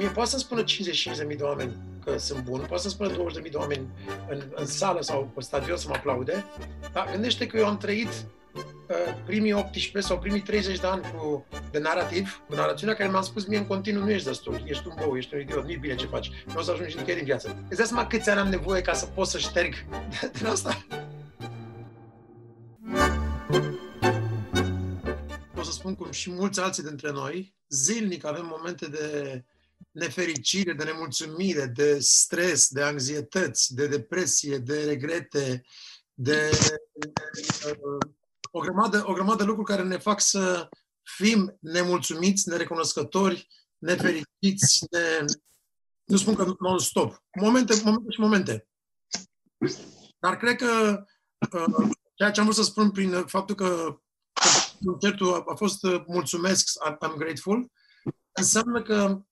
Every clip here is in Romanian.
mie poate să spună 55.000 de oameni că sunt bun, poate să spună 20.000 de oameni în, în sală sau pe stadion să mă aplaude, dar gândește că eu am trăit uh, primii 18 sau primii 30 de ani cu de narativ, cu narațiunea care mi-a spus mie în continuu, nu ești destul, ești un bou, ești un idiot, nu-i bine ce faci, nu o să ajungi nicăieri în viață. Îți dai seama câți ani am nevoie ca să pot să șterg din asta? O să spun cum și mulți alții dintre noi, zilnic avem momente de nefericire, de nemulțumire, de stres, de anxietăți, de depresie, de regrete, de uh, o grămadă, o grămadă de lucruri care ne fac să fim nemulțumiți, nerecunoscători, nefericiți, ne... nu spun că non-stop. Momente, momente și momente. Dar cred că uh, ceea ce am vrut să spun prin faptul că concertul a, a fost uh, mulțumesc, I'm grateful, înseamnă că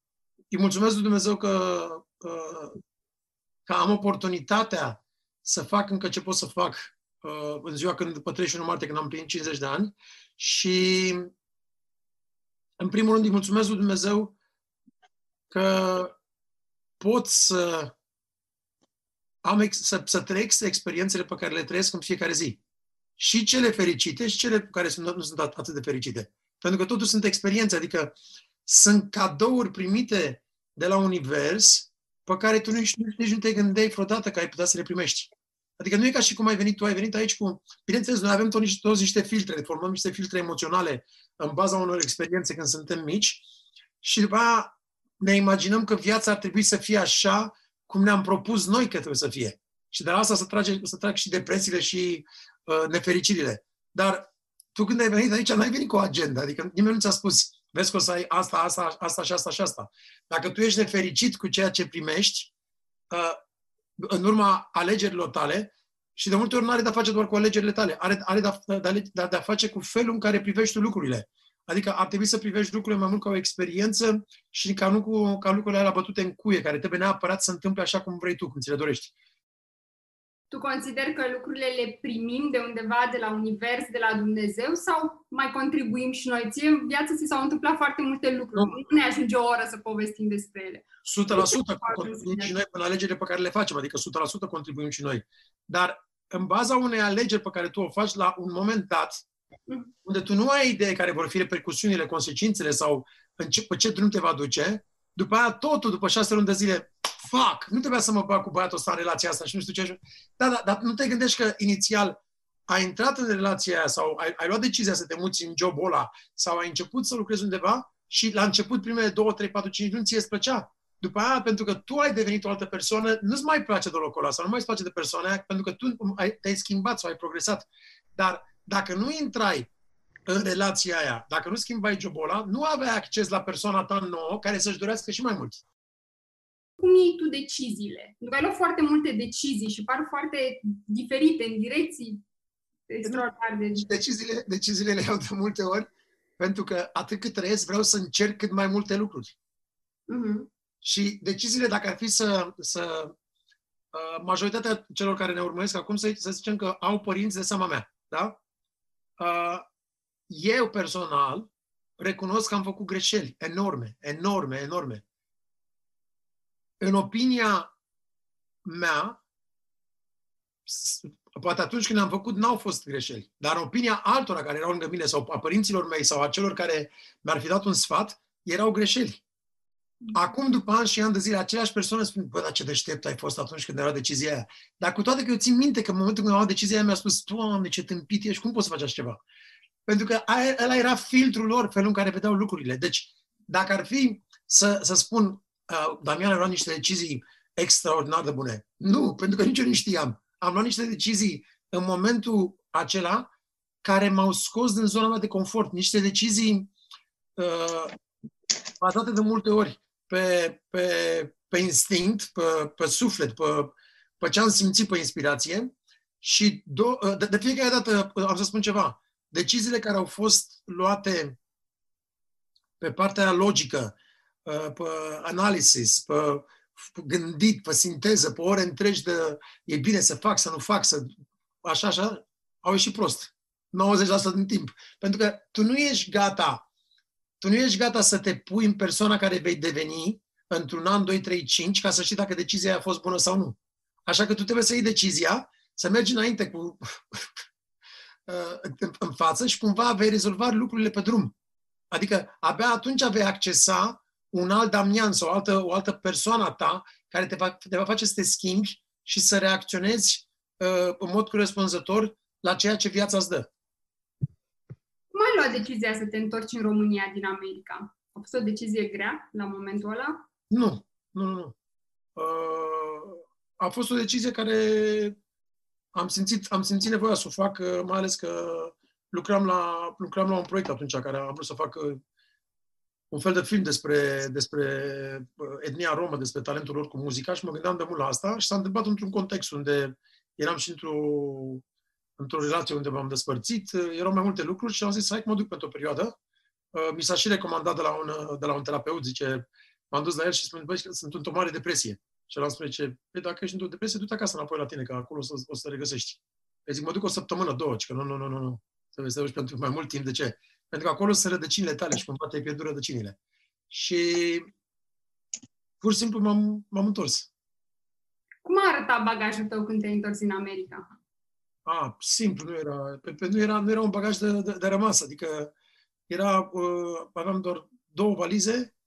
îi mulțumesc lui Dumnezeu că, că am oportunitatea să fac încă ce pot să fac uh, în ziua când, pe 31 martie, când am plinit 50 de ani. Și, în primul rând, îi mulțumesc lui Dumnezeu că pot să am să, să trec experiențele pe care le trăiesc în fiecare zi. Și cele fericite și cele care sunt, nu sunt atât de fericite. Pentru că totuși sunt experiențe, adică sunt cadouri primite de la univers pe care tu nici, nici nu te gândeai vreodată că ai putea să le primești. Adică nu e ca și cum ai venit, tu ai venit aici cu... Bineînțeles, noi avem toți, toți niște filtre, formăm niște filtre emoționale în baza unor experiențe când suntem mici și după aia ne imaginăm că viața ar trebui să fie așa cum ne-am propus noi că trebuie să fie. Și de la asta să, trage, să trag și depresiile și uh, nefericirile. Dar tu când ai venit aici, n-ai venit cu o agenda. Adică nimeni nu ți-a spus, Vezi că o să ai asta, asta, asta și asta și asta. Dacă tu ești nefericit cu ceea ce primești, uh, în urma alegerilor tale, și de multe ori nu are de-a face doar cu alegerile tale, are, are de-a, de-a, de-a face cu felul în care privești tu lucrurile. Adică ar trebui să privești lucrurile mai mult ca o experiență și ca, nu cu, ca lucrurile alea bătute în cuie, care trebuie neapărat să întâmple așa cum vrei tu, cum ți le dorești. Tu consideri că lucrurile le primim de undeva, de la univers, de la Dumnezeu sau mai contribuim și noi? Ție în viață ți s-au întâmplat foarte multe lucruri. Nu, nu ne ajunge o oră să povestim despre ele. 100% contribuim și noi până alegerile pe care le facem, adică 100% contribuim și noi. Dar în baza unei alegeri pe care tu o faci la un moment dat, mm. unde tu nu ai idee care vor fi repercusiunile, consecințele sau în ce, pe ce drum te va duce, după aia totul, după șase luni de zile, fuck, nu trebuia să mă bag cu băiatul ăsta în relația asta și nu știu ce. Da, da, dar nu te gândești că inițial ai intrat în relația aia sau ai, ai luat decizia să te muți în jobul ăla sau ai început să lucrezi undeva și la început primele 2, 3, 4, 5 luni ție îți plăcea. După aia, pentru că tu ai devenit o altă persoană, nu-ți mai place de locul ăla sau nu mai îți place de persoana aia, pentru că tu ai, te-ai schimbat sau ai progresat. Dar dacă nu intrai în relația aia, dacă nu schimbai jobul ăla, nu aveai acces la persoana ta nouă care să-și dorească și mai mult cum iei tu deciziile? Pentru că ai luat foarte multe decizii și par foarte diferite în direcții extraordinare. De... Deciziile, deciziile le iau de multe ori pentru că atât cât trăiesc vreau să încerc cât mai multe lucruri. Uh-huh. Și deciziile, dacă ar fi să, să uh, majoritatea celor care ne urmăresc acum, să, să zicem că au părinți de seama mea, da? Uh, eu personal recunosc că am făcut greșeli enorme, enorme, enorme în opinia mea, poate atunci când am făcut, n-au fost greșeli. Dar în opinia altora care erau lângă mine sau a părinților mei sau a celor care mi-ar fi dat un sfat, erau greșeli. Acum, după ani și ani de zile, aceleași persoane spun, bă, dar ce deștept ai fost atunci când era decizia aia. Dar cu toate că eu țin minte că în momentul când am luat decizia aia, mi-a spus, Doamne, ce tâmpit ești, cum poți să faci așa ceva? Pentru că aia, ăla era filtrul lor, felul în care vedeau lucrurile. Deci, dacă ar fi să, să spun, uh, Damian a luat niște decizii extraordinar de bune. Nu, pentru că nici eu nu știam. Am luat niște decizii în momentul acela care m-au scos din zona mea de confort. Niște decizii uh, bazate de multe ori pe, pe, pe instinct, pe, pe suflet, pe, pe ce am simțit, pe inspirație. Și do, uh, de, de fiecare dată, uh, am să spun ceva, deciziile care au fost luate pe partea logică, pe analisis, pe gândit, pe sinteză, pe ore întregi de e bine să fac, să nu fac, să așa, așa, au ieșit prost. 90% din timp. Pentru că tu nu ești gata, tu nu ești gata să te pui în persoana care vei deveni într-un an, 2, 3, 5, ca să știi dacă decizia a fost bună sau nu. Așa că tu trebuie să iei decizia, să mergi înainte cu în față și cumva vei rezolva lucrurile pe drum. Adică abia atunci vei accesa un alt Damian sau o altă, o altă persoană a ta care te va, te va face să te schimbi și să reacționezi uh, în mod corespunzător la ceea ce viața îți dă. Cum ai luat decizia să te întorci în România din America? A fost o decizie grea la momentul ăla? Nu, nu, nu. Uh, a fost o decizie care am simțit, am simțit nevoia să o fac, uh, mai ales că lucram la, lucram la un proiect atunci care am vrut să fac uh, un fel de film despre, despre uh, etnia romă, despre talentul lor cu muzica și mă gândeam de mult la asta și s-a întâmplat într-un context unde eram și într-o, într-o relație unde m-am despărțit, erau mai multe lucruri și am zis, hai că mă duc pentru o perioadă. Mi s-a și recomandat de la un, de la un terapeut, zice, m-am dus la el și spune, băi, sunt într-o mare depresie. Și el spune, ce, păi dacă ești într-o depresie, du-te acasă înapoi la tine, că acolo o să, o să te regăsești. Eu zic, mă duc o săptămână, două, că nu, nu, nu, nu, nu. Trebuie să te duci pentru mai mult timp. De ce? Pentru că acolo sunt rădăcinile tale și cumva te-ai pierdut rădăcinile. Și pur și simplu m-am, m-am întors. Cum a arătat bagajul tău când te-ai întors în America? A, simplu, nu era, pe, pe, nu era, nu era un bagaj de, de, de rămas, adică era, uh, aveam doar două valize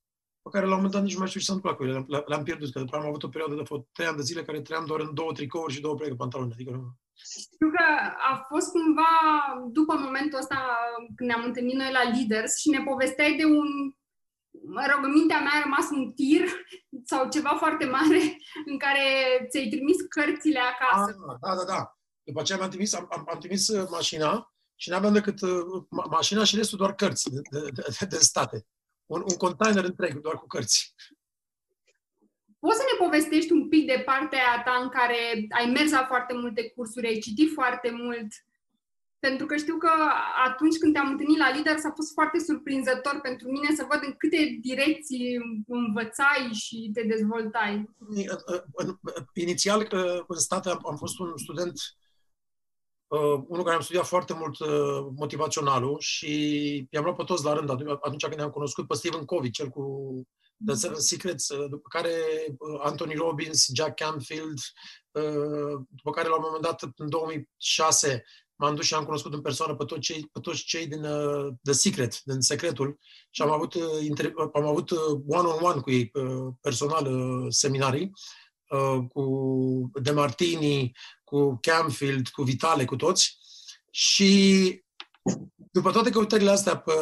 pe care la un moment dat nici nu mai știu ce s-a întâmplat cu ele. Le-am pierdut, că după am avut o perioadă de trei ani de zile care trăiam doar în două tricouri și două plecă pantaloni. Adică nu... Știu că a fost cumva după momentul ăsta când ne-am întâlnit noi la Leaders și ne povesteai de un mă rog, în mintea mea a rămas un tir sau ceva foarte mare în care ți-ai trimis cărțile acasă. Ah, da, da, da. După aceea mi-am trimis, am, am, am trimis uh, mașina și n-aveam decât uh, ma- mașina și restul doar cărți de, de, de, de state un, un container întreg, doar cu cărți. Poți să ne povestești un pic de partea ta în care ai mers la foarte multe cursuri, ai citit foarte mult? Pentru că știu că atunci când te-am întâlnit la lider s-a fost foarte surprinzător pentru mine să văd în câte direcții învățai și te dezvoltai. Inițial, în state am fost un student uh, unul care am studiat foarte mult uh, motivaționalul și i-am luat pe toți la rând atunci când ne-am cunoscut pe Stephen Covey, cel cu The Seven Secrets, uh, după care uh, Anthony Robbins, Jack Canfield, uh, după care la un moment dat, în 2006, m-am dus și am cunoscut în persoană pe, toți cei, pe toți cei din uh, The Secret, din Secretul, și am avut, uh, inter, am avut uh, one-on-one cu ei, uh, personal, uh, seminarii, uh, cu De Martini, cu Camfield, cu Vitale, cu toți. Și după toate căutările astea pe,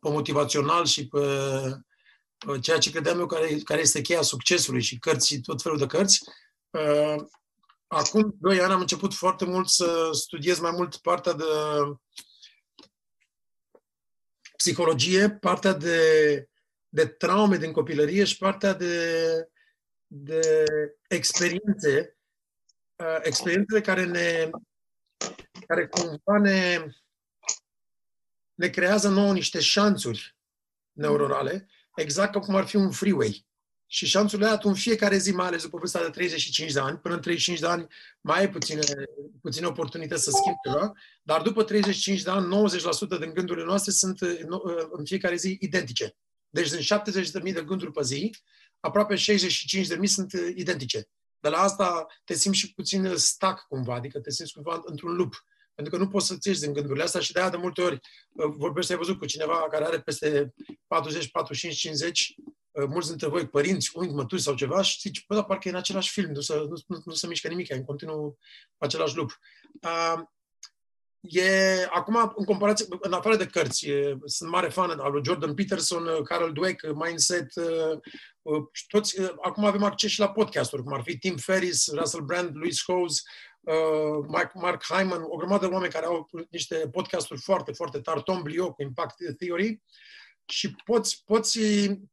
pe motivațional și pe, pe ceea ce credeam eu care, care este cheia succesului și cărți, tot felul de cărți, uh, acum doi ani am început foarte mult să studiez mai mult partea de psihologie, partea de, de traume din copilărie și partea de, de experiențe uh, experiențele care ne care cumva ne, ne creează nouă niște șanțuri neuronale, exact cum ar fi un freeway. Și șanțurile alea, în fiecare zi, mai ales după vârsta de 35 de ani, până în 35 de ani mai ai puține, puține oportunități să schimbi ceva, dar după 35 de ani, 90% din gândurile noastre sunt în fiecare zi identice. Deci din 70.000 de gânduri pe zi, aproape 65.000 sunt identice. De la asta te simți și puțin stac cumva, adică te simți cumva într-un lup. Pentru că nu poți să-ți ieși din gândurile astea și de-aia de multe ori uh, vorbești, ai văzut cu cineva care are peste 40, 45, 50, mulți dintre voi, părinți, unchi, mături sau ceva, și zici, bă, dar parcă e în același film, nu se, nu, nu, nu se mișcă nimic, e în continuu același lup. Uh, E, acum, în comparație, în afară de cărți, e, sunt mare fan al lui Jordan Peterson, Carol Dweck, Mindset, uh, uh, toți, uh, acum avem acces și la podcasturi, cum ar fi Tim Ferriss, Russell Brand, Louis Hose, uh, Mark, Mark Hyman, o grămadă de oameni care au niște podcasturi foarte, foarte tari, Tom Blio cu Impact Theory și poți, poți,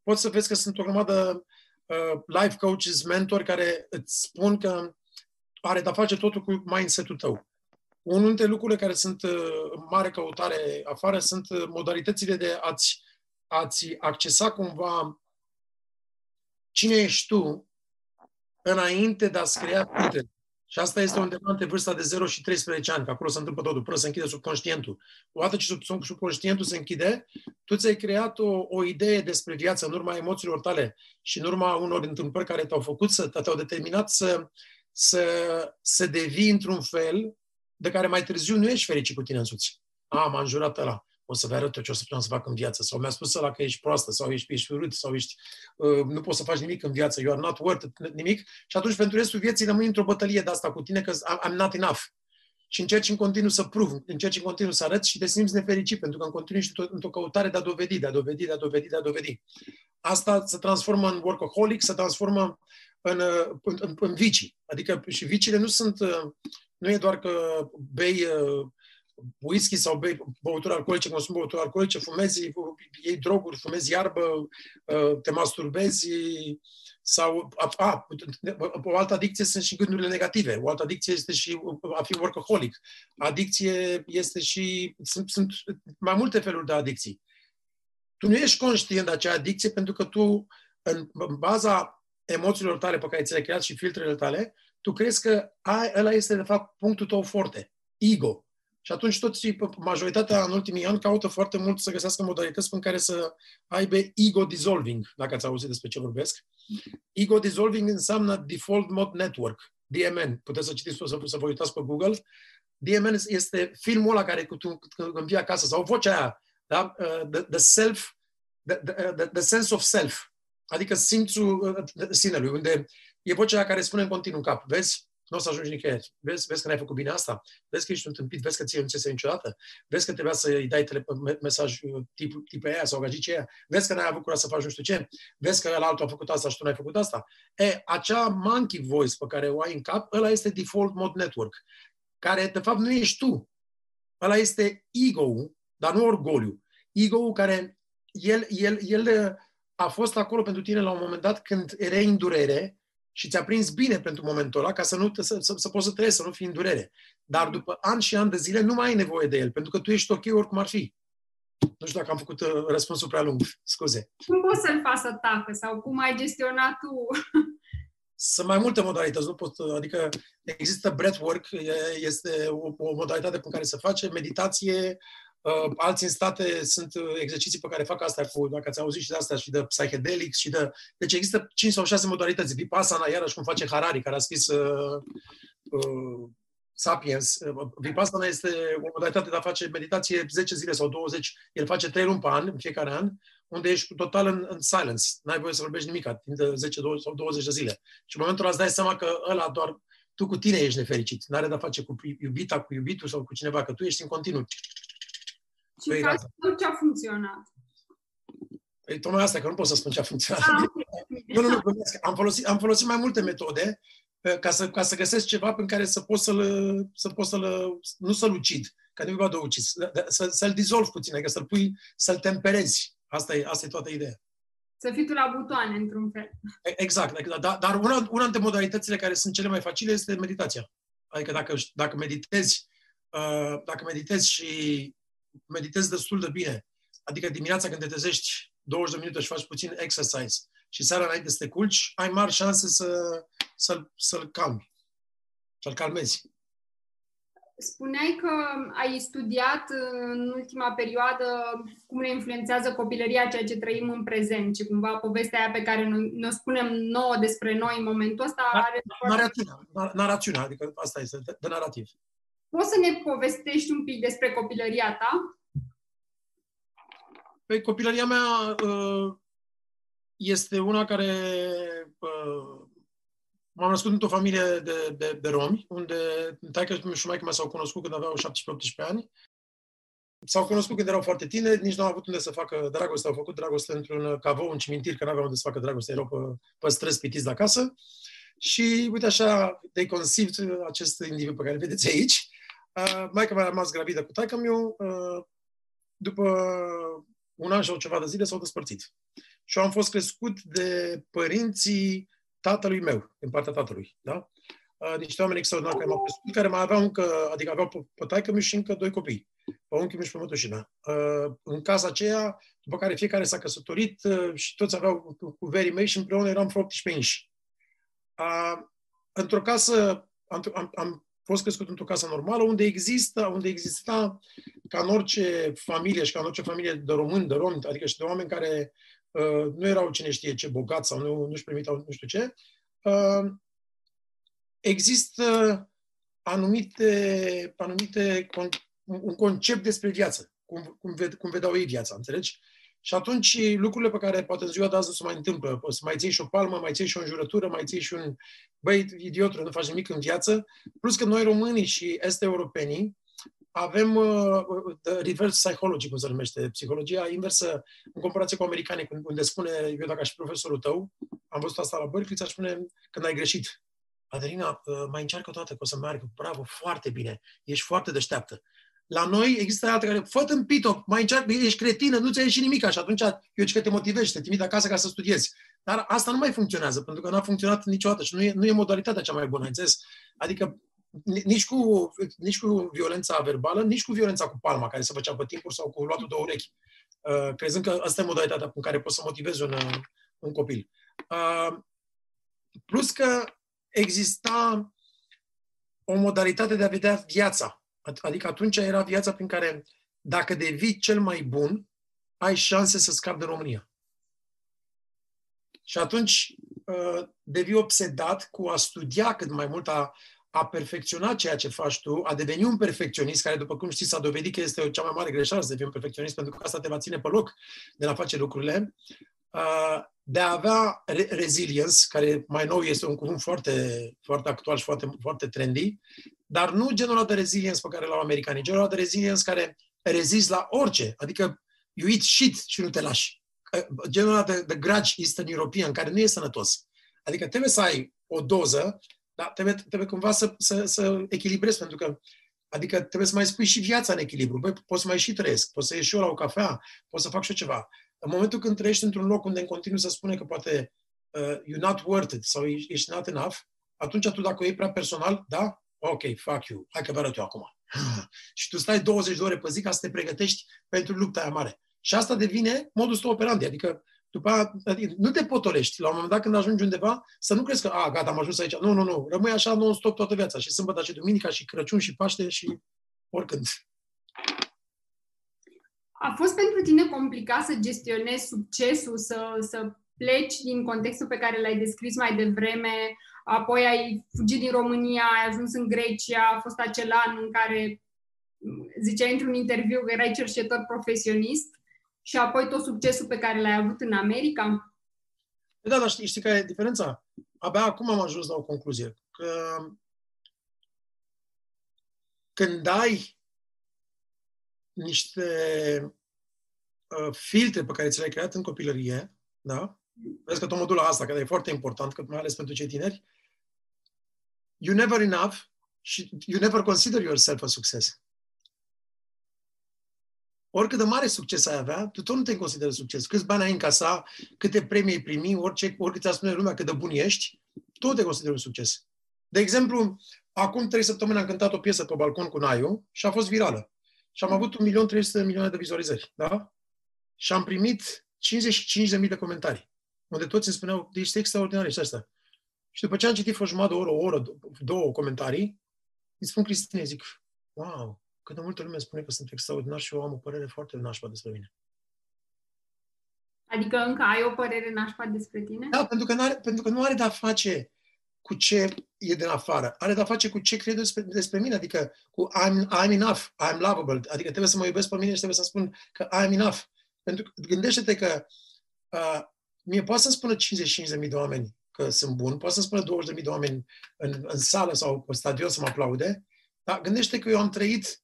poți să vezi că sunt o grămadă uh, life coaches, mentori care îți spun că are de-a face totul cu mindset-ul tău unul dintre lucrurile care sunt uh, în mare căutare afară sunt uh, modalitățile de a-ți, a-ți accesa cumva cine ești tu înainte de a-ți crea filtre. Și asta este undeva între vârsta de 0 și 13 ani, că acolo se întâmplă totul, până se închide subconștientul. Odată ce sub, subconștientul se închide, tu ți-ai creat o, o idee despre viață în urma emoțiilor tale și în urma unor întâmplări care te-au făcut, să, te-au determinat să, să, să devii într-un fel de care mai târziu nu ești fericit cu tine însuți. A, m-a înjurat ăla o să vă arăt eu ce o să putem să fac în viață. Sau mi-a spus ăla că ești proastă, sau ești, ești urât, sau ești, uh, nu poți să faci nimic în viață, you are not worth it, nimic. Și atunci pentru restul vieții rămâi într-o bătălie de asta cu tine, că I'm not enough. Și încerci în continuu să pruv, încerci în continuu să arăți și te simți nefericit, pentru că în continuu ești într-o căutare de a dovedi, de a dovedi, de a dovedi, de a dovedi. Asta se transformă în workaholic, se transformă în, uh, în, în, în vicii. Adică și viciile nu sunt, uh, nu e doar că bei whisky sau bei băuturi alcoolice, consumi băuturi alcoolice, fumezi, iei droguri, fumezi iarbă, uh, te masturbezi sau a, a, o altă adicție sunt și gândurile negative. O altă adicție este și a fi workaholic. Adicție este și... Sunt, sunt mai multe feluri de adicții. Tu nu ești conștient de acea adicție pentru că tu, în, în baza emoțiilor tale pe care ți le-ai creat și filtrele tale, tu crezi că ai, ăla este, de fapt, punctul tău forte. Ego. Și atunci toți, majoritatea în ultimii ani caută foarte mult să găsească modalități în care să aibă ego dissolving, dacă ați auzit despre ce vorbesc. Ego dissolving înseamnă Default Mode Network, DMN. Puteți să citiți, să, să vă uitați pe Google. DMN este filmul ăla care cu tu, când vii acasă, sau vocea aia, da? Uh, the, the self, the, the, the sense of self, adică simțul uh, sinelui, unde e vocea aia care spune în continuu în cap, vezi, nu o să ajungi nicăieri. Vezi, vezi că n-ai făcut bine asta? Vezi că ești un tâmpit? Vezi că ție nu ți niciodată? Vezi că trebuia să-i dai tele, mesaj uh, tip, tip aia sau gagice aia? Vezi că n-ai avut curaj să faci nu știu ce? Vezi că la altul a făcut asta și tu n-ai făcut asta? E, acea monkey voice pe care o ai în cap, ăla este default mode network, care de fapt nu ești tu. Ăla este ego dar nu orgoliu. ego care el, el, el uh, a fost acolo pentru tine la un moment dat când erai în durere, și ți-a prins bine pentru momentul ăla ca să, nu, să, să, să poți să trăiești, să nu fii în durere. Dar după ani și ani de zile nu mai ai nevoie de el, pentru că tu ești ok oricum ar fi. Nu știu dacă am făcut uh, răspunsul prea lung, scuze. Cum poți să-l faci să tacă sau cum ai gestionat tu? Sunt mai multe modalități, nu pot, adică există breathwork, este o, o modalitate pe care se face, meditație, Uh, alții în state sunt uh, exerciții pe care fac asta cu, dacă ați auzit și de asta, și de psychedelics și de... Deci există 5 sau 6 modalități. Vipassana, iarăși cum face Harari, care a scris uh, uh, Sapiens. Uh, Vipassana este o modalitate de a face meditație 10 zile sau 20. El face 3 luni pe an, în fiecare an, unde ești total în, în silence. N-ai voie să vorbești nimic timp de 10 sau 20 de zile. Și în momentul ăla îți dai seama că ăla doar tu cu tine ești nefericit. N-are de-a face cu iubita, cu iubitul sau cu cineva, că tu ești în continuu și păi, faci tot ce a funcționat. Păi tocmai asta, că nu pot să spun ce a funcționat. Ah, nu, nu, nu, am folosit, am folosit mai multe metode uh, ca să, ca să găsesc ceva pe care să pot să-l, să pot să-l, nu să-l ucid, că nu e de ucid, să, să-l dizolv puțin, adică să-l pui, să-l temperezi. Asta e, asta e toată ideea. Să fii tu la butoane, într-un fel. Exact, exact. Dar, dar una, una dintre modalitățile care sunt cele mai facile este meditația. Adică dacă, dacă meditezi, uh, dacă meditezi și meditezi destul de bine. Adică dimineața când te trezești 20 de minute și faci puțin exercise și seara înainte să te culci, ai mari șanse să, să, să-l calmi, să-l calmezi. Spuneai că ai studiat în ultima perioadă cum ne influențează copilăria ceea ce trăim în prezent și cumva povestea aia pe care ne-o spunem nouă despre noi în momentul ăsta da, are... Narațiunea, narațiunea, adică asta este, de, de narativ. Poți să ne povestești un pic despre copilăria ta? Păi copilăria mea uh, este una care uh, m-am născut într-o familie de, de, de romi, unde taică și maică mea s-au cunoscut când aveau 17-18 ani. S-au cunoscut când erau foarte tineri, nici nu au avut unde să facă dragoste, au făcut dragoste într-un cavou, un cimitir, că nu aveau unde să facă dragoste, erau pe, pe străzi pitiți de acasă. Și uite așa, de conceived acest individ pe care îl vedeți aici. Uh, maica mea a rămas gravidă cu taică meu. Uh, după un an sau ceva de zile s-au despărțit. Și eu am fost crescut de părinții tatălui meu, din partea tatălui. Da? Uh, niște oameni extraordinari care m-au crescut, care mai aveau încă, adică aveau pe, pe taică meu și încă doi copii, pe unchiul meu și pe mătușina. Uh, în casa aceea, după care fiecare s-a căsătorit uh, și toți aveau cu verii mei și împreună eram vreo 18 inși. Uh, într-o casă am, am, am fost crescut într-o casă normală unde există, unde exista ca în orice familie și ca în orice familie de români, de romi, adică și de oameni care uh, nu erau cine știe ce bogați sau nu, nu-și permiteau nu știu ce, uh, există anumite, anumite con, un concept despre viață, cum, cum, ved, cum vedeau ei viața, înțelegi? Și atunci lucrurile pe care poate în ziua de azi nu se mai întâmplă, o să mai ții și o palmă, mai ții și o înjurătură, mai ții și un băi, idiotul, nu faci nimic în viață, plus că noi românii și este europenii avem uh, uh reverse psychology, cum se numește, psihologia inversă în comparație cu americanii, unde spune, eu dacă aș fi profesorul tău, am văzut asta la Berkeley, ți-aș spune când ai greșit. Adelina, uh, mai încearcă toată că o să meargă, bravo, foarte bine, ești foarte deșteaptă. La noi există alte care, fă în pito, mai încearcă, ești cretină, nu ți-a ieșit nimic și atunci eu ce că te motivezi, te trimit acasă ca să studiezi. Dar asta nu mai funcționează, pentru că nu a funcționat niciodată și nu e, nu e modalitatea cea mai bună, înțeles? Adică nici cu, nici cu violența verbală, nici cu violența cu palma, care se făcea pe timpuri sau cu luatul de urechi, uh, crezând că asta e modalitatea cu care poți să motivezi un, uh, un copil. Uh, plus că exista o modalitate de a vedea viața Adică atunci era viața prin care, dacă devii cel mai bun, ai șanse să scapi de România. Și atunci uh, devii obsedat cu a studia cât mai mult, a, a perfecționa ceea ce faci tu, a deveni un perfecționist, care, după cum știți, s-a dovedit că este o cea mai mare greșeală să devii un perfecționist, pentru că asta te va ține pe loc de la face lucrurile, uh, de a avea resilience, care mai nou este un cuvânt foarte, foarte actual și foarte, foarte trendy, dar nu genul ăla de resilience pe care l-au americanii, genul ăla de resilience care rezizi la orice, adică you eat shit și nu te lași. Genul ăla de, de grudge Eastern European, care nu e sănătos. Adică trebuie să ai o doză, dar trebuie, trebuie cumva să, să, să echilibrezi, pentru că Adică trebuie să mai spui și viața în echilibru. Băi, pot să mai și trăiesc, pot să ieși și eu la o cafea, pot să fac și eu ceva. În momentul când trăiești într-un loc unde în continuu se spune că poate uh, you're not worth it sau ești not enough, atunci tu dacă o iei prea personal, da, ok, fuck you, hai că vă arăt eu acum. și tu stai 20 de ore pe zi ca să te pregătești pentru lupta aia mare. Și asta devine modus operandi, adică după adică nu te potolești. La un moment dat când ajungi undeva, să nu crezi că, a, gata, am ajuns aici. Nu, nu, nu. Rămâi așa non-stop toată viața. Și sâmbătă și duminica și Crăciun și Paște și oricând. A fost pentru tine complicat să gestionezi succesul, să, să pleci din contextul pe care l-ai descris mai devreme, apoi ai fugit din România, ai ajuns în Grecia, a fost acel an în care ziceai într-un interviu că erai cercetător profesionist și apoi tot succesul pe care l-ai avut în America? Da, dar știi, știi care e diferența? Abia acum am ajuns la o concluzie. Că când ai niște uh, filtre pe care ți le-ai creat în copilărie, da? Vezi că tot modul asta, care e foarte important, că mai ales pentru cei tineri, you never enough și you never consider yourself a success. Oricât de mare succes ai avea, tu tot nu te consideri succes. Câți bani ai încasa, câte premii ai primi, orice, oricât ți-a spune lumea cât de bun ești, tot te consideri un succes. De exemplu, acum trei săptămâni am cântat o piesă pe balcon cu Naiu și a fost virală. Și am avut 1.300.000 de milioane de vizualizări. Da? Și am primit 55.000 de comentarii, unde toți îmi spuneau, ești extraordinar, ești asta. Și după ce am citit o jumătate de oră, o oră, două comentarii, îi spun Cristine, zic, wow, cât de multă lume spune că sunt extraordinar și eu am o părere foarte nașpa despre mine. Adică încă ai o părere nașpa despre tine? Da, pentru că, n-are, pentru că nu are de-a face cu ce e din afară. Are de-a face cu ce cred despre, despre mine, adică cu I'm, I'm enough, I'm lovable. Adică trebuie să mă iubesc pe mine și trebuie să spun că I'm enough. Pentru că gândește-te că uh, mie poate să spună 55.000 de oameni că sunt bun, poate să spună 20.000 de oameni în, în sală sau pe stadion să mă aplaude, dar gândește că eu am trăit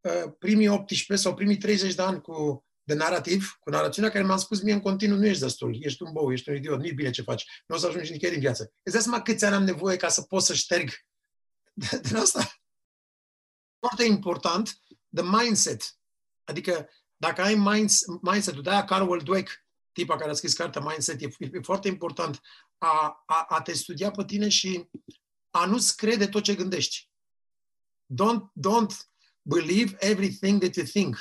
uh, primii 18 sau primii 30 de ani cu de narativ, cu narațiunea care mi-a spus mie în continuu, nu ești destul, ești un bou, ești un idiot, nu-i bine ce faci, nu o să ajungi nicăieri în viață. Îți dai seama câți ani am nevoie ca să pot să șterg din asta? Foarte important, the mindset. Adică dacă ai mindset-ul, de-aia Carol Dweck, tipa care a scris cartea Mindset, e, e foarte important a, a, a te studia pe tine și a nu-ți crede tot ce gândești. Don't, don't believe everything that you think.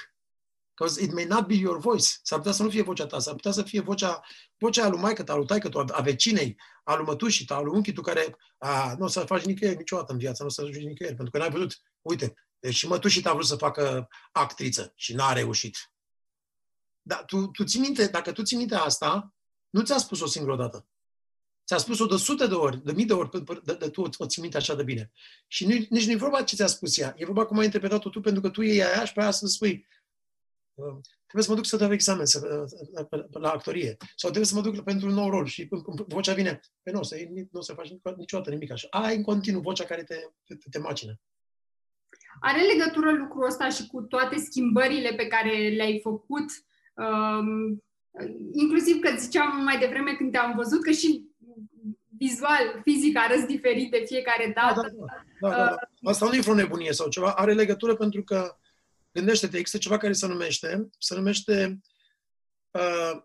Because it may not be your voice. S-ar putea să nu fie vocea ta, s-ar putea să fie vocea, vocea lui maică ta, lui taică tu, a vecinei, a lui mătușii ta, a lui unchi tu, care a, nu o să faci nicăieri niciodată în viață, nu o să ajungi nicăieri, pentru că n-ai văzut. Uite, deci și mătușii ta a vrut să facă actriță și n-a reușit. Dar tu, tu ții minte, dacă tu ții minte asta, nu ți-a spus o singură dată. Ți-a spus-o de sute de ori, de mii de ori, de, de, de tu o ții minte așa de bine. Și nu, nici nu e vorba ce ți-a spus ea, e vorba cum ai interpretat-o tu, pentru că tu e aia și pe aia să spui, trebuie să mă duc să dau examen să, la actorie. Sau trebuie să mă duc pentru un nou rol și vocea vine. Pe nu, să, nu o să faci niciodată nimic așa. Ai în continuu vocea care te, te, te macină. Are legătură lucrul ăsta și cu toate schimbările pe care le-ai făcut? Um, inclusiv că ziceam mai devreme când te-am văzut că și vizual, fizic arăți diferit de fiecare da, dată. Da, da, da, da, da. Asta nu e vreo nebunie sau ceva. Are legătură pentru că gândește-te, există ceva care se numește, se numește uh,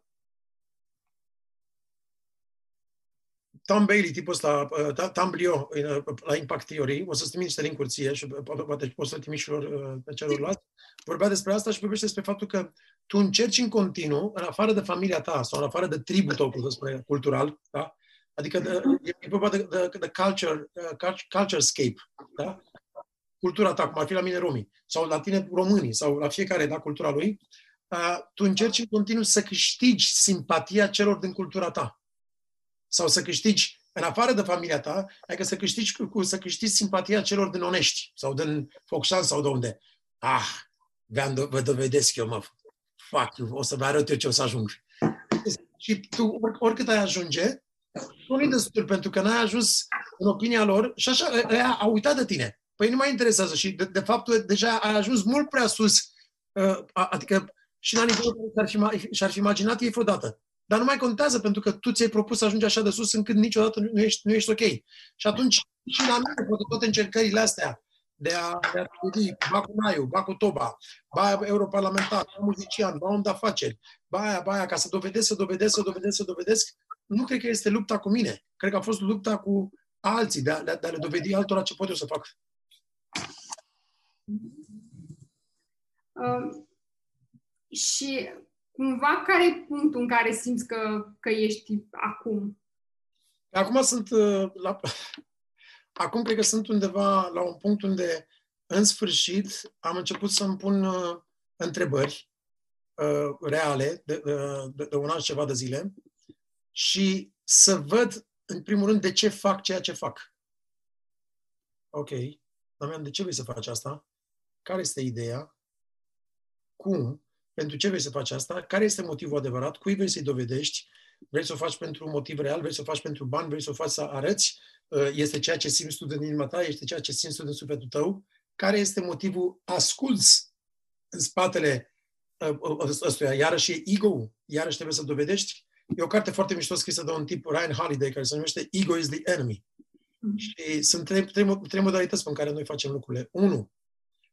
Tom Bailey, tipul ăsta, uh, Tom Blio, uh, la Impact Theory, o să-ți trimit niște link ție și uh, poate poți să-l trimiți celor, uh, pe celorlalți, vorbea despre asta și vorbește despre faptul că tu încerci în continuu, în afară de familia ta sau în afară de tribul tău, cum să spune, cultural, da? adică de, e vorba de, de, de culture, uh, culture scape, da? cultura ta, cum ar fi la mine romii, sau la tine românii, sau la fiecare, da, cultura lui, uh, tu încerci în continuu să câștigi simpatia celor din cultura ta. Sau să câștigi, în afară de familia ta, adică să câștigi, cu, să câștigi simpatia celor din Onești, sau din Focșan, sau de unde. Ah, vă dovedesc eu, mă, fac, o să vă arăt eu ce o să ajung. Și tu, oricât ai ajunge, nu e destul, pentru că n-ai ajuns în opinia lor și așa, ea a uitat de tine. Păi nu mai interesează și, de, de fapt, deja ai ajuns mult prea sus, uh, adică și la nivelul care și-ar fi, și-ar fi imaginat ei vreodată. Dar nu mai contează pentru că tu ți-ai propus să ajungi așa de sus încât niciodată nu ești, nu ești ok. Și atunci și la mine, poate toate încercările astea de a, de a trudi, ba cu Naiu, ba cu Toba, ba europarlamentar, ba muzician, ba om de afaceri, ba aia, ba aia, ca să dovedesc, să dovedesc, să dovedesc, să dovedesc, nu cred că este lupta cu mine. Cred că a fost lupta cu alții, de a, de a le dovedi altora ce pot eu să fac. Um, și cumva care e punctul în care simți că, că ești acum? Acum sunt uh, la... Acum cred că sunt undeva la un punct unde în sfârșit am început să-mi pun uh, întrebări uh, reale de, uh, de, de un an și ceva de zile și să văd, în primul rând, de ce fac ceea ce fac. Ok, Damian, de ce vrei să faci asta? Care este ideea? Cum? Pentru ce vrei să faci asta? Care este motivul adevărat? Cui vrei să-i dovedești? Vrei să o faci pentru un motiv real? Vrei să o faci pentru bani? Vrei să o faci să arăți? Uh, este ceea ce simți tu din inima ta? Este ceea ce simți tu din sufletul tău? Care este motivul asculți în spatele uh, ăstuia? Iarăși e ego Iarăși trebuie să dovedești? E o carte foarte mișto scrisă de un tip, Ryan Holiday, care se numește Ego is the Enemy. Mm-hmm. Și sunt trei, trei, trei modalități în care noi facem lucrurile. Unu,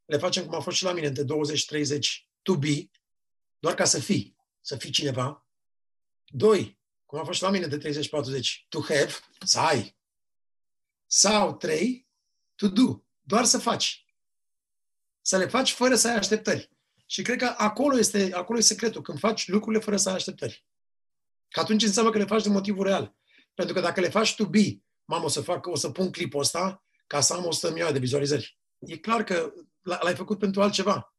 le facem cum a fost și la mine, de 20-30, to be, doar ca să fii, să fii cineva. Doi, cum a fost și la mine de 30-40, to have, să ai. Sau trei, to do, doar să faci. Să le faci fără să ai așteptări. Și cred că acolo este, acolo este secretul, când faci lucrurile fără să ai așteptări. Că atunci înseamnă că le faci de motivul real. Pentru că dacă le faci to be, mamă, o să, fac, o să pun clipul ăsta ca să am 100 milioane de vizualizări. E clar că l-ai făcut pentru altceva.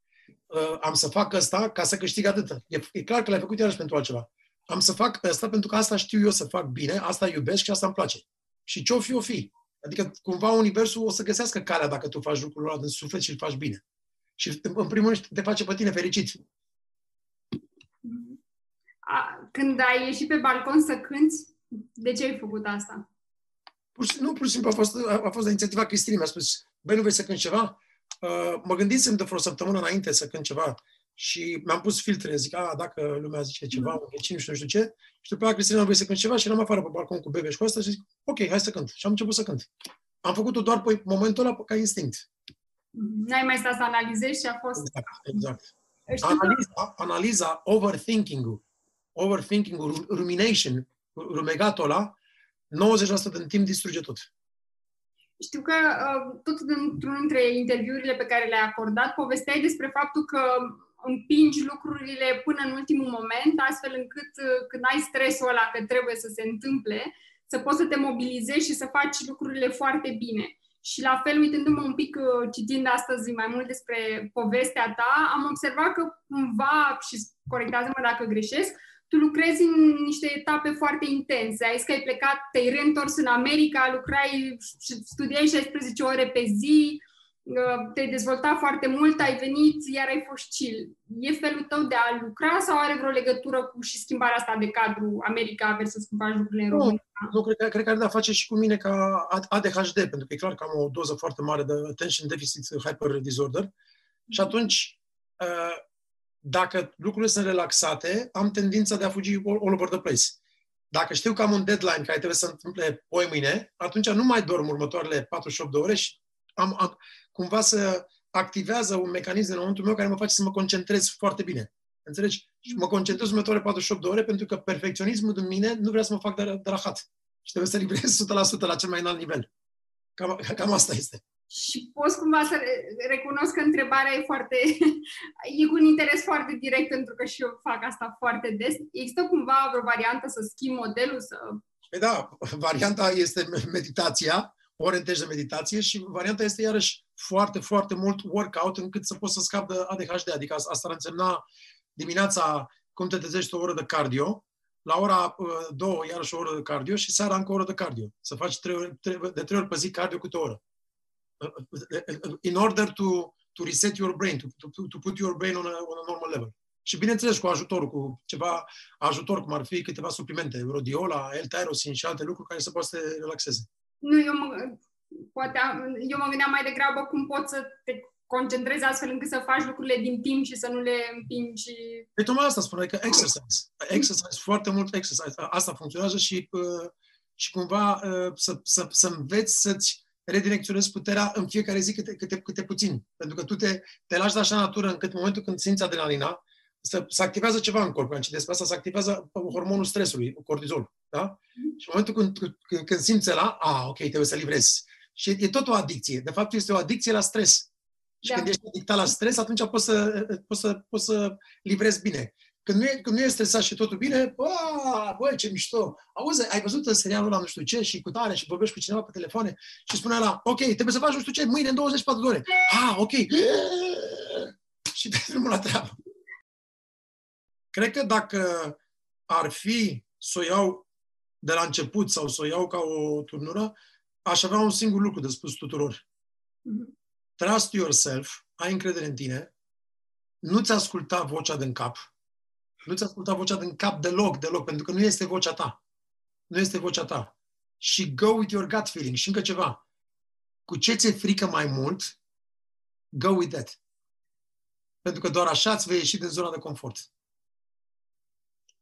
Uh, am să fac ăsta ca să câștig atât. E, e clar că l-ai făcut iarăși pentru altceva. Am să fac ăsta pentru că asta știu eu să fac bine, asta iubesc și asta îmi place. Și ce-o fi, o fi. Adică cumva universul o să găsească calea dacă tu faci lucrul ăla din suflet și îl faci bine. Și în primul rând te face pe tine fericit când ai ieșit pe balcon să cânti, de ce ai făcut asta? Pur și, nu, pur și simplu a fost, a fost la inițiativa Cristinei. Mi-a spus, băi, nu vrei să cânti ceva? Uh, mă gândisem de vreo săptămână înainte să cânt ceva și mi-am pus filtre, zic, a, dacă lumea zice ceva, mm. un vecin, nu știu ce, și după aceea Cristina vrei să cânt ceva și eram afară pe balcon cu bebeș și cu asta și zic, ok, hai să cânt. Și am început să cânt. Am făcut-o doar pe momentul ăla ca instinct. N-ai mai stat să analizezi și a fost... Exact, exact. Analiza, analiza overthinking-ul overthinking rumination, rumegatul ăla, 90% din timp distruge tot. Știu că uh, tot într-unul dintre interviurile pe care le-ai acordat, povesteai despre faptul că împingi lucrurile până în ultimul moment, astfel încât uh, când ai stresul ăla că trebuie să se întâmple, să poți să te mobilizezi și să faci lucrurile foarte bine. Și la fel, uitându-mă un pic, uh, citind astăzi mai mult despre povestea ta, am observat că cumva, și corectează-mă dacă greșesc, tu lucrezi în niște etape foarte intense. Ai zis că ai plecat, te-ai reîntors în America, lucrai și studiai 16 ore pe zi, uh, te-ai dezvoltat foarte mult, ai venit, iar ai fost chill. E felul tău de a lucra sau are vreo legătură cu și schimbarea asta de cadru America versus cum faci lucrurile în România? Nu, cred, că, cred că are de-a face și cu mine ca ADHD, pentru că e clar că am o doză foarte mare de Attention Deficit Hyper Disorder și atunci uh, dacă lucrurile sunt relaxate, am tendința de a fugi all over the place. Dacă știu că am un deadline care trebuie să se întâmple poi mâine, atunci nu mai dorm următoarele 48 de ore și am, am cumva să activează un mecanism în momentul meu care mă face să mă concentrez foarte bine. Înțelegi? Și mă concentrez următoarele 48 de ore pentru că perfecționismul din mine nu vrea să mă fac de, de rahat. Și trebuie să livrez 100% la cel mai înalt nivel. Cam, cam asta este și poți cumva să recunosc că întrebarea e foarte, e cu un interes foarte direct pentru că și eu fac asta foarte des. Există cumva vreo variantă să schimb modelul? Să... Păi da, varianta este meditația, ore întregi de meditație și varianta este iarăși foarte, foarte mult workout încât să poți să scapi de ADHD. Adică asta ar însemna dimineața cum te trezești o oră de cardio, la ora uh, două iarăși o oră de cardio și seara încă o oră de cardio. Să faci trei, trei, de trei ori pe zi cardio câte o oră in order to, to reset your brain, to, to, to put your brain on a, on a normal level. Și bineînțeles cu ajutor, cu ceva ajutor, cum ar fi câteva suplimente, rodiola, L-tyrosin și alte lucruri care să poată să te relaxeze. Nu, eu mă, poate, eu mă gândeam mai degrabă cum poți să te concentrezi astfel încât să faci lucrurile din timp și să nu le împingi. Păi tocmai asta spune, că exercise. Exercise, foarte mult exercise. Asta funcționează și, uh, și cumva uh, să, să, să înveți să-ți redirecționezi puterea în fiecare zi câte, câte, câte puțin. Pentru că tu te, te lași de așa natură încât în momentul când simți adrenalina, să, să activează ceva în corp. Și despre asta se activează hormonul stresului, cortizol. Da? Și în momentul când, când, când simți la, a, ok, trebuie să livrezi. Și e tot o adicție. De fapt, este o adicție la stres. Și da. când ești adictat la stres, atunci poți să, poți să, poți să livrezi bine. Când nu, e, când nu e stresat și totul bine, bă, bă, ce mișto. Auzi, ai văzut în serialul ăla nu știu ce și cu tare și vorbești cu cineva pe telefoane și spune la, ok, trebuie să faci nu știu ce, mâine în 24 de ore. Ah, ok. și te drumul la treabă. Cred că dacă ar fi să o iau de la început sau să o iau ca o turnură, aș avea un singur lucru de spus tuturor. Mm-hmm. Trust yourself, ai încredere în tine, nu-ți asculta vocea din cap, nu-ți asculta vocea din cap deloc, deloc, pentru că nu este vocea ta. Nu este vocea ta. Și go with your gut feeling. Și încă ceva. Cu ce ți-e frică mai mult, go with that. Pentru că doar așa îți vei ieși din zona de confort.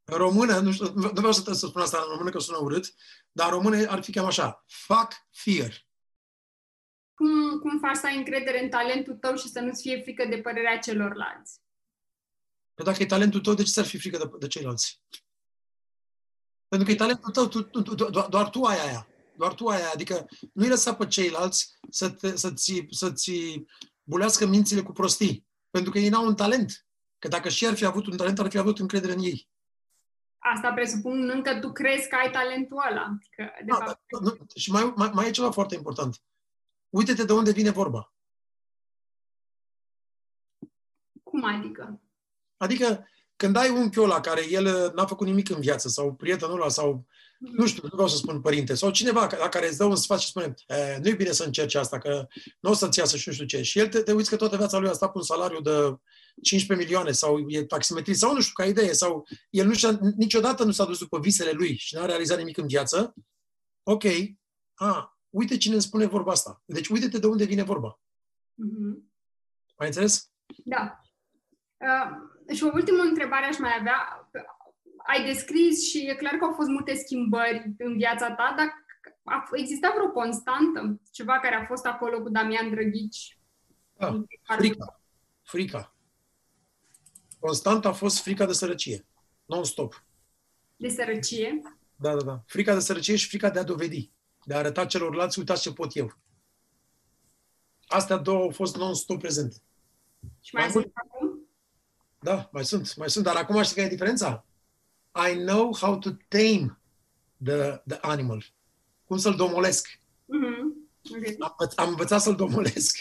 În română, nu, știu, nu vreau să, să spun asta în română că sună urât, dar în română ar fi cam așa. Fuck fear. Cum, cum faci să ai încredere în talentul tău și să nu-ți fie frică de părerea celorlalți? Că dacă e talentul tău, de ce ți-ar fi frică de, de ceilalți? Pentru că e talentul tău, tu, tu, tu, doar, doar tu ai aia. Doar tu ai aia. Adică nu-i lăsa pe ceilalți să te, să-ți, să-ți bulească mințile cu prostii. Pentru că ei n-au un talent. Că dacă și ar fi avut un talent, ar fi avut încredere în ei. Asta presupun că tu crezi că ai talentul ăla. Că, de da, fapt... da, nu, și mai, mai, mai e ceva foarte important. Uite-te de unde vine vorba. Cum adică? Adică când ai unchiul ăla care el uh, n-a făcut nimic în viață sau prietenul ăla sau nu știu, nu vreau să spun părinte, sau cineva la care îți dă un sfat și spune nu e bine să încerci asta, că nu o să-ți iasă și nu știu ce. Și el te, te uiți că toată viața lui a stat cu un salariu de 15 milioane sau e taximetrist sau nu știu, ca idee, sau el nu și-a, niciodată nu s-a dus după visele lui și n-a realizat nimic în viață. Ok, a, uite cine îmi spune vorba asta. Deci uite-te de unde vine vorba. Mm-hmm. Ai înțeles? Da. Uh și o ultimă întrebare aș mai avea. Ai descris și e clar că au fost multe schimbări în viața ta, dar a existat vreo constantă? Ceva care a fost acolo cu Damian Drăghici? Da, frica. Frica. Constant a fost frica de sărăcie. Non-stop. De sărăcie? Da, da, da. Frica de sărăcie și frica de a dovedi. De a arăta celorlalți, uitați ce pot eu. Astea două au fost non-stop prezente. Și mai, mai mult, acum? Da, mai sunt, mai sunt, dar acum știi care e diferența? I know how to tame the, the animal. Cum să-l domolesc. Mhm. Ok. Am, învăț- am învățat să-l domolesc.